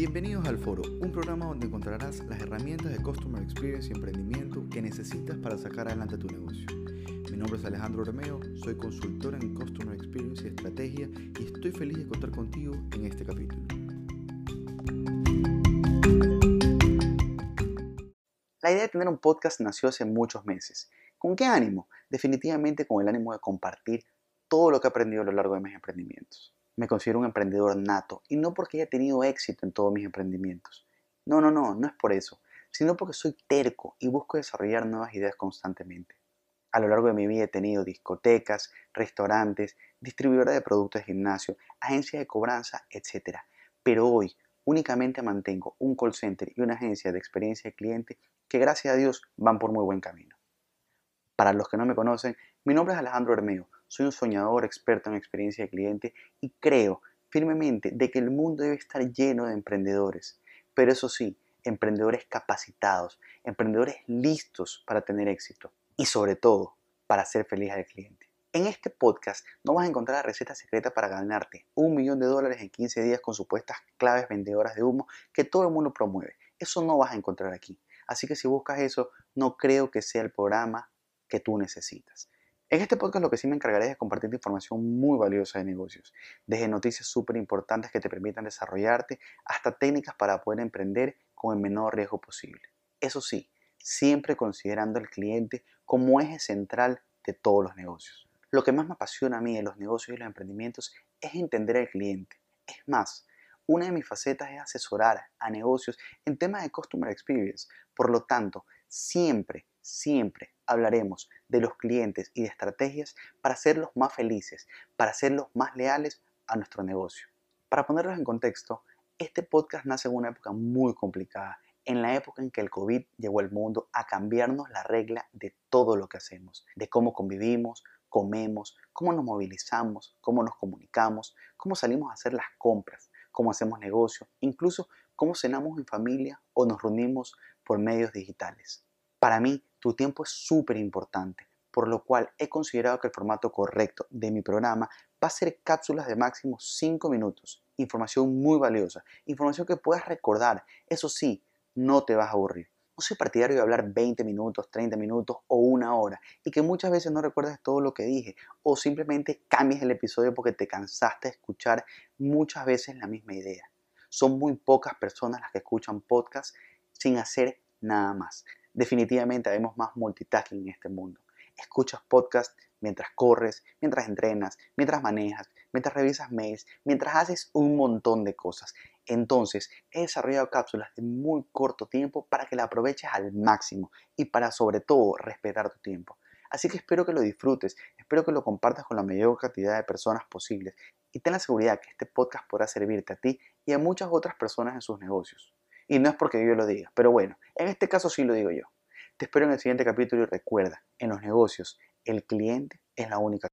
Bienvenidos al Foro, un programa donde encontrarás las herramientas de Customer Experience y emprendimiento que necesitas para sacar adelante tu negocio. Mi nombre es Alejandro Romeo, soy consultor en Customer Experience y Estrategia y estoy feliz de contar contigo en este capítulo. La idea de tener un podcast nació hace muchos meses. ¿Con qué ánimo? Definitivamente con el ánimo de compartir todo lo que he aprendido a lo largo de mis emprendimientos me considero un emprendedor nato y no porque haya tenido éxito en todos mis emprendimientos. No, no, no, no es por eso, sino porque soy terco y busco desarrollar nuevas ideas constantemente. A lo largo de mi vida he tenido discotecas, restaurantes, distribuidora de productos de gimnasio, agencia de cobranza, etc. Pero hoy únicamente mantengo un call center y una agencia de experiencia de cliente que gracias a Dios van por muy buen camino. Para los que no me conocen, mi nombre es Alejandro Hermeo, soy un soñador experto en experiencia de cliente y creo firmemente de que el mundo debe estar lleno de emprendedores. Pero eso sí, emprendedores capacitados, emprendedores listos para tener éxito y sobre todo para ser feliz al cliente. En este podcast no vas a encontrar la receta secreta para ganarte un millón de dólares en 15 días con supuestas claves vendedoras de humo que todo el mundo promueve. Eso no vas a encontrar aquí. Así que si buscas eso, no creo que sea el programa que tú necesitas. En este podcast lo que sí me encargaré es compartirte información muy valiosa de negocios, desde noticias súper importantes que te permitan desarrollarte hasta técnicas para poder emprender con el menor riesgo posible. Eso sí, siempre considerando al cliente como eje central de todos los negocios. Lo que más me apasiona a mí de los negocios y los emprendimientos es entender al cliente. Es más, una de mis facetas es asesorar a negocios en temas de Customer Experience. Por lo tanto, siempre, siempre hablaremos de los clientes y de estrategias para hacerlos más felices, para hacerlos más leales a nuestro negocio. Para ponerlos en contexto, este podcast nace en una época muy complicada, en la época en que el COVID llegó al mundo a cambiarnos la regla de todo lo que hacemos, de cómo convivimos, comemos, cómo nos movilizamos, cómo nos comunicamos, cómo salimos a hacer las compras, cómo hacemos negocio, incluso cómo cenamos en familia o nos reunimos por medios digitales. Para mí, tu tiempo es súper importante, por lo cual he considerado que el formato correcto de mi programa va a ser cápsulas de máximo 5 minutos, información muy valiosa, información que puedas recordar, eso sí, no te vas a aburrir. No soy partidario de hablar 20 minutos, 30 minutos o una hora y que muchas veces no recuerdes todo lo que dije o simplemente cambies el episodio porque te cansaste de escuchar muchas veces la misma idea. Son muy pocas personas las que escuchan podcasts sin hacer nada más. Definitivamente habemos más multitasking en este mundo. Escuchas podcast mientras corres, mientras entrenas, mientras manejas, mientras revisas mails, mientras haces un montón de cosas. Entonces, he desarrollado cápsulas de muy corto tiempo para que la aproveches al máximo y para sobre todo respetar tu tiempo. Así que espero que lo disfrutes, espero que lo compartas con la mayor cantidad de personas posibles y ten la seguridad que este podcast podrá servirte a ti y a muchas otras personas en sus negocios. Y no es porque yo lo diga, pero bueno, en este caso sí lo digo yo. Te espero en el siguiente capítulo y recuerda, en los negocios, el cliente es la única